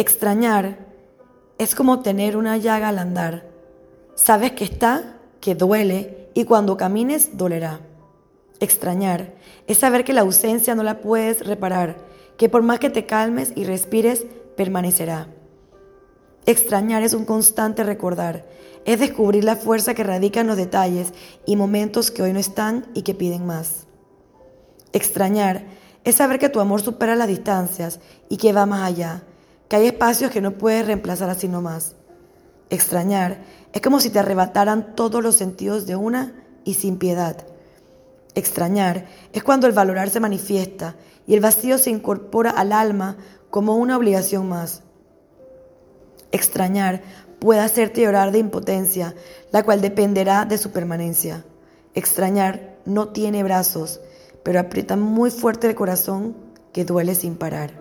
Extrañar es como tener una llaga al andar. Sabes que está, que duele y cuando camines dolerá. Extrañar es saber que la ausencia no la puedes reparar, que por más que te calmes y respires, permanecerá. Extrañar es un constante recordar, es descubrir la fuerza que radica en los detalles y momentos que hoy no están y que piden más. Extrañar es saber que tu amor supera las distancias y que va más allá, que hay espacios que no puedes reemplazar así nomás. Extrañar es como si te arrebataran todos los sentidos de una y sin piedad. Extrañar es cuando el valorar se manifiesta y el vacío se incorpora al alma como una obligación más. Extrañar puede hacerte llorar de impotencia, la cual dependerá de su permanencia. Extrañar no tiene brazos, pero aprieta muy fuerte el corazón que duele sin parar.